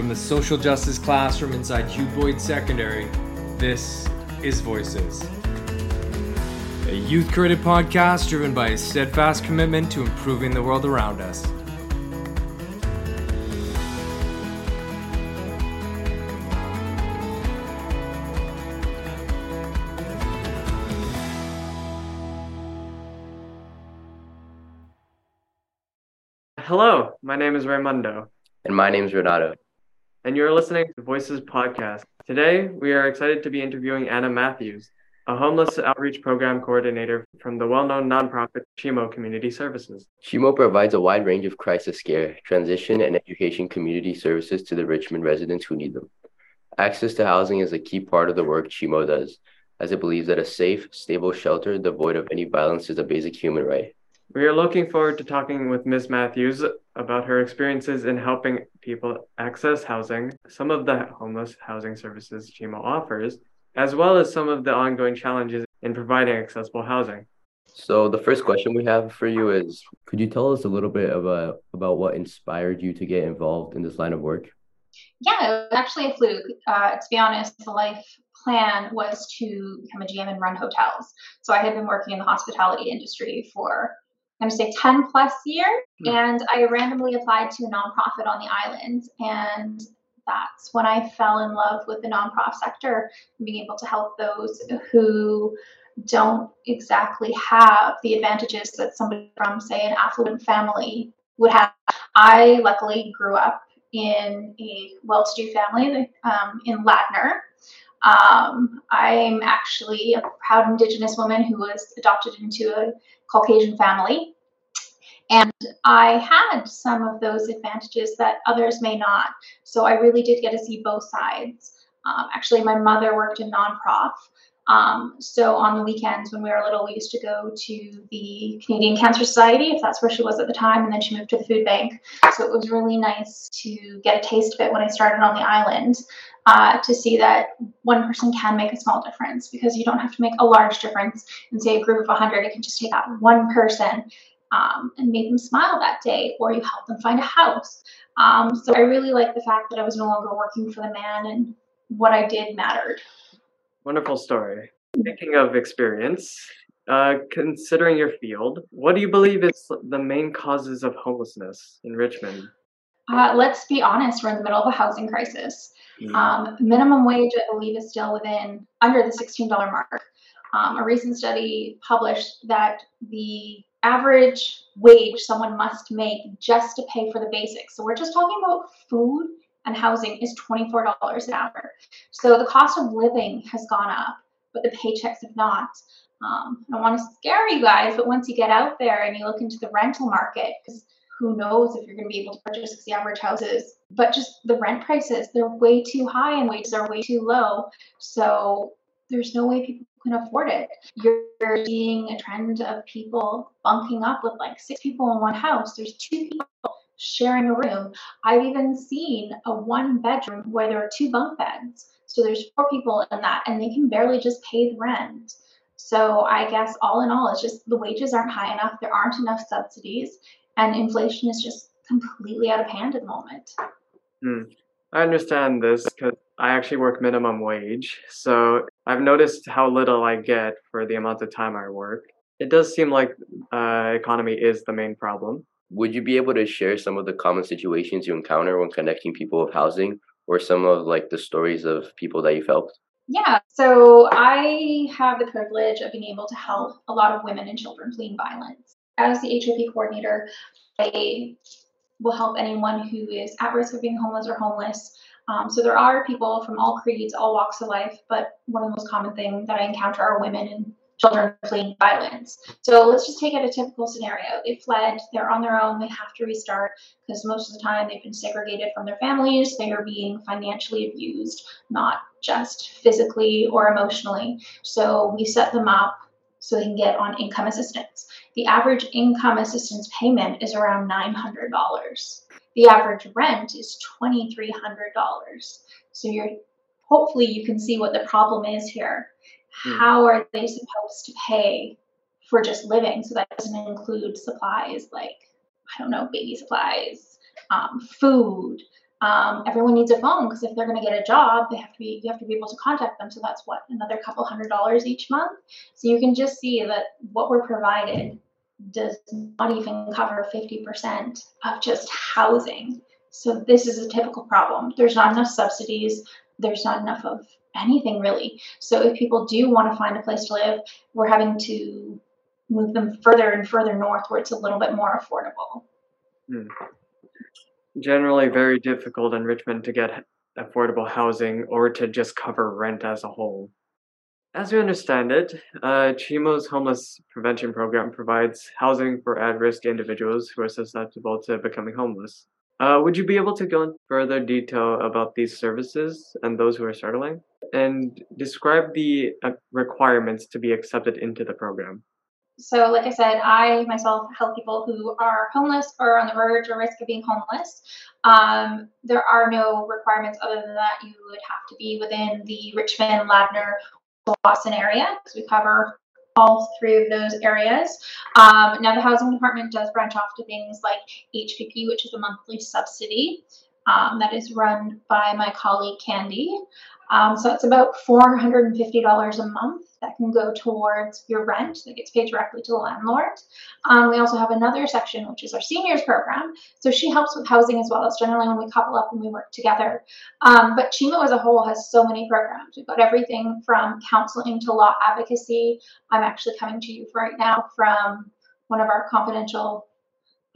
From the social justice classroom inside Hugh Boyd Secondary, this is Voices. A youth created podcast driven by a steadfast commitment to improving the world around us. Hello, my name is Raymundo, And my name is Renato. And you're listening to Voices Podcast. Today, we are excited to be interviewing Anna Matthews, a homeless outreach program coordinator from the well known nonprofit Chimo Community Services. Chimo provides a wide range of crisis care, transition, and education community services to the Richmond residents who need them. Access to housing is a key part of the work Chimo does, as it believes that a safe, stable shelter devoid of any violence is a basic human right. We are looking forward to talking with Ms. Matthews about her experiences in helping people access housing, some of the homeless housing services Chimo offers, as well as some of the ongoing challenges in providing accessible housing. So, the first question we have for you is Could you tell us a little bit about, about what inspired you to get involved in this line of work? Yeah, it was actually a fluke. Uh, to be honest, the life plan was to become a GM and run hotels. So I had been working in the hospitality industry for, I'm going to say, 10 plus years. Hmm. And I randomly applied to a nonprofit on the island. And that's when I fell in love with the nonprofit sector and being able to help those who don't exactly have the advantages that somebody from, say, an affluent family would have. I luckily grew up in a well-to-do family um, in Ladner. Um, I'm actually a proud Indigenous woman who was adopted into a Caucasian family, and I had some of those advantages that others may not. So I really did get to see both sides. Um, actually, my mother worked in nonprof. Um, so on the weekends when we were little, we used to go to the Canadian Cancer Society, if that's where she was at the time, and then she moved to the food bank. So it was really nice to get a taste of it when I started on the island, uh, to see that one person can make a small difference because you don't have to make a large difference in, say, a group of 100. It can just take that one person um, and make them smile that day, or you help them find a house. Um, so I really like the fact that I was no longer working for the man and what I did mattered. Wonderful story. Speaking of experience, uh, considering your field, what do you believe is the main causes of homelessness in Richmond? Uh, let's be honest, we're in the middle of a housing crisis. Um, minimum wage, I believe, is still within under the $16 mark. Um, a recent study published that the average wage someone must make just to pay for the basics. So we're just talking about food and housing is $24 an hour. So the cost of living has gone up, but the paychecks have not. Um, I don't want to scare you guys, but once you get out there and you look into the rental market, because who knows if you're going to be able to purchase the average houses, but just the rent prices, they're way too high and wages are way too low. So there's no way people can afford it. You're seeing a trend of people bunking up with like six people in one house. There's two people sharing a room. I've even seen a one bedroom where there are two bunk beds. So there's four people in that and they can barely just pay the rent. So I guess all in all, it's just the wages aren't high enough. There aren't enough subsidies and inflation is just completely out of hand at the moment. Hmm. I understand this because I actually work minimum wage, so I've noticed how little I get for the amount of time I work. It does seem like uh, economy is the main problem. Would you be able to share some of the common situations you encounter when connecting people with housing or some of like the stories of people that you've helped? Yeah, so I have the privilege of being able to help a lot of women and children fleeing violence. As the HOP coordinator, I will help anyone who is at risk of being homeless or homeless. Um, so there are people from all creeds, all walks of life, but one of the most common things that I encounter are women and children fleeing violence. So let's just take it a typical scenario. They fled, they're on their own, they have to restart because most of the time they've been segregated from their families, they are being financially abused, not just physically or emotionally. So we set them up so they can get on income assistance. The average income assistance payment is around $900. The average rent is $2,300. So you're hopefully you can see what the problem is here. Hmm. How are they supposed to pay for just living? So that doesn't include supplies like I don't know, baby supplies, um, food, Um, everyone needs a phone because if they're going to get a job, they have to be you have to be able to contact them. So that's what another couple hundred dollars each month. So you can just see that what we're provided does not even cover 50% of just housing. So this is a typical problem. There's not enough subsidies. There's not enough of anything really. So if people do want to find a place to live, we're having to move them further and further north where it's a little bit more affordable. Hmm. Generally, very difficult in Richmond to get affordable housing or to just cover rent as a whole. As we understand it, uh, CHIMO's homeless prevention program provides housing for at risk individuals who are susceptible to becoming homeless. Uh, would you be able to go in further detail about these services and those who are struggling? And describe the uh, requirements to be accepted into the program. So, like I said, I myself help people who are homeless or on the verge or risk of being homeless. Um, there are no requirements other than that you would have to be within the Richmond, Ladner, Tsawwassen area because we cover all three of those areas. Um, now, the housing department does branch off to things like HPP, which is a monthly subsidy um, that is run by my colleague Candy. Um, so it's about $450 a month that can go towards your rent that gets paid directly to the landlord. Um, we also have another section, which is our seniors program. So she helps with housing as well. It's generally when we couple up and we work together. Um, but CHIMO as a whole has so many programs. We've got everything from counseling to law advocacy. I'm actually coming to you right now from one of our confidential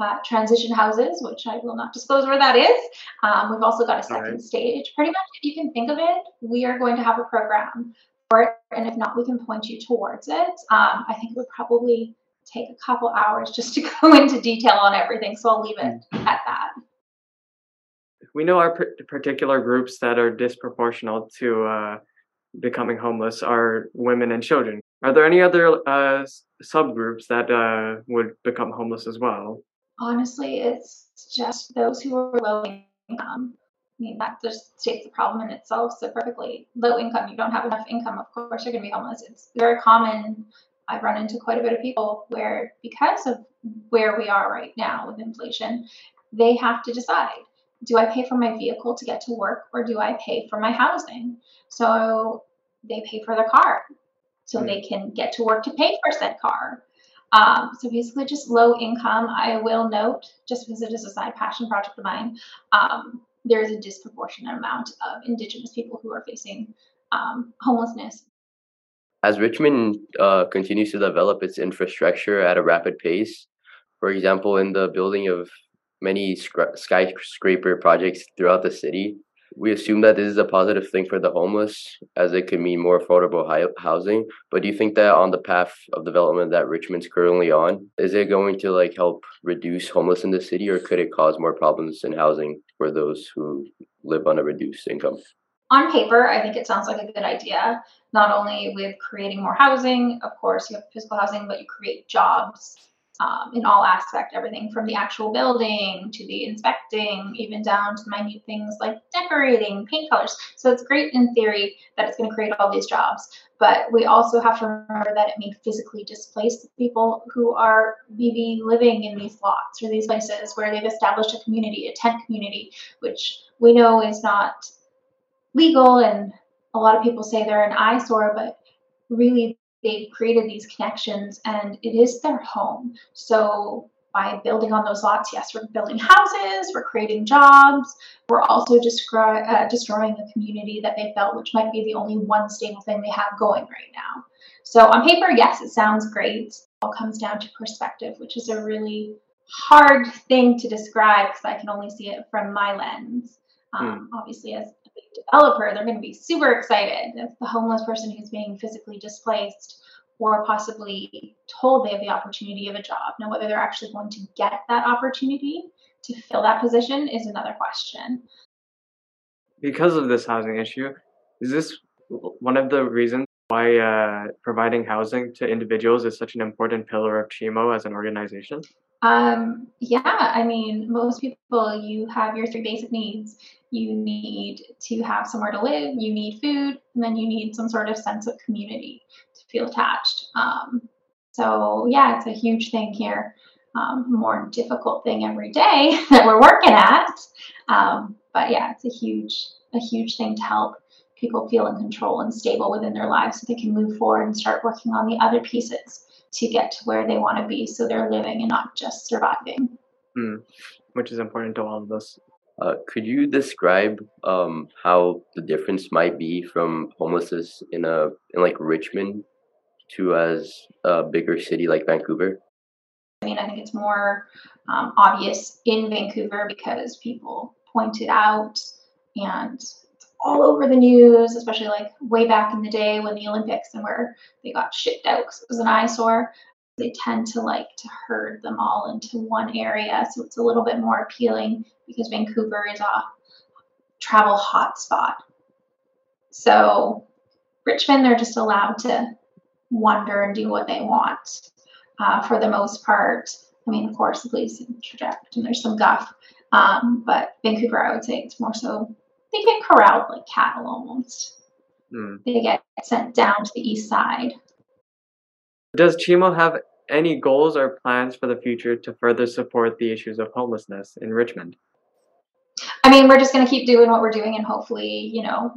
uh, transition houses, which I will not disclose where that is. Um, we've also got a second right. stage. Pretty much, if you can think of it, we are going to have a program for it, and if not, we can point you towards it. Um, I think it would probably take a couple hours just to go into detail on everything, so I'll leave it mm. at that. We know our particular groups that are disproportional to uh, becoming homeless are women and children. Are there any other uh, subgroups that uh, would become homeless as well? Honestly, it's just those who are low income. I mean, that just states the problem in itself so perfectly. Low income, you don't have enough income, of course, you're going to be homeless. It's very common. I've run into quite a bit of people where, because of where we are right now with inflation, they have to decide do I pay for my vehicle to get to work or do I pay for my housing? So they pay for their car so mm. they can get to work to pay for said car. Um, so basically, just low income. I will note, just because it is a side passion project of mine, um, there is a disproportionate amount of Indigenous people who are facing um, homelessness. As Richmond uh, continues to develop its infrastructure at a rapid pace, for example, in the building of many skyscraper projects throughout the city, we assume that this is a positive thing for the homeless as it could mean more affordable housing. But do you think that on the path of development that richmond's currently on is it going to like help reduce homeless in the city or could it cause more problems in housing for those who live on a reduced income? On paper i think it sounds like a good idea. Not only with creating more housing of course you have physical housing but you create jobs um, in all aspect, everything from the actual building to the inspecting, even down to minute things like decorating, paint colors. So it's great in theory that it's going to create all these jobs, but we also have to remember that it may physically displace people who are maybe living in these lots or these places where they've established a community, a tent community, which we know is not legal and a lot of people say they're an eyesore, but really they've created these connections and it is their home. So by building on those lots, yes, we're building houses, we're creating jobs, we're also destroy, uh, destroying the community that they built, which might be the only one stable thing they have going right now. So on paper, yes, it sounds great. It all comes down to perspective, which is a really hard thing to describe because I can only see it from my lens. Um, mm. Obviously, as developer, they're going to be super excited. If the homeless person who's being physically displaced or possibly told they have the opportunity of a job. Now, whether they're actually going to get that opportunity to fill that position is another question. Because of this housing issue, is this one of the reasons why uh, providing housing to individuals is such an important pillar of CHIMO as an organization? Um, yeah, I mean, most people, you have your three basic needs. You need to have somewhere to live, you need food, and then you need some sort of sense of community to feel attached. Um, so, yeah, it's a huge thing here. um, more difficult thing every day that we're working at. Um, but yeah, it's a huge, a huge thing to help people feel in control and stable within their lives so they can move forward and start working on the other pieces to get to where they want to be so they're living and not just surviving. Mm, which is important to all of us. Uh, could you describe um, how the difference might be from homelessness in a in like Richmond to as a bigger city like Vancouver? I mean, I think it's more um, obvious in Vancouver because people point it out and it's all over the news, especially like way back in the day when the Olympics and where they got shipped out because it was an eyesore. They tend to like to herd them all into one area, so it's a little bit more appealing because Vancouver is a travel hotspot. So Richmond, they're just allowed to wander and do what they want uh, for the most part. I mean, of course, the police interject and there's some guff, um, but Vancouver, I would say it's more so they get corralled like cattle almost. Mm. They get sent down to the east side. Does Chimo have any goals or plans for the future to further support the issues of homelessness in Richmond? I mean, we're just going to keep doing what we're doing, and hopefully, you know,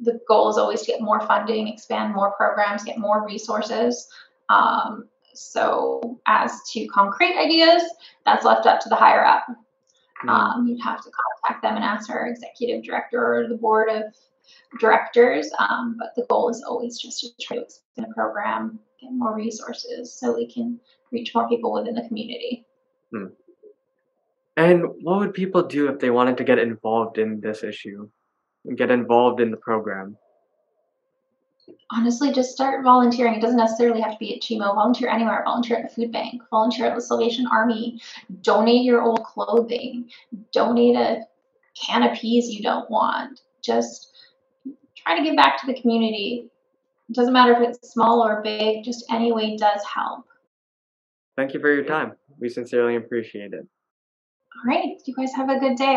the goal is always to get more funding, expand more programs, get more resources. Um, so, as to concrete ideas, that's left up to the higher up. Mm. Um, you'd have to contact them and ask our executive director or the board of directors. Um, but the goal is always just to try to expand the program, get more resources so we can reach more people within the community. Mm. And what would people do if they wanted to get involved in this issue, get involved in the program? Honestly just start volunteering. It doesn't necessarily have to be at Chimo. Volunteer anywhere. Volunteer at the food bank. Volunteer at the Salvation Army. Donate your old clothing. Donate a can of peas you don't want. Just try to give back to the community. It doesn't matter if it's small or big, just any way does help. Thank you for your time. We sincerely appreciate it. All right. You guys have a good day.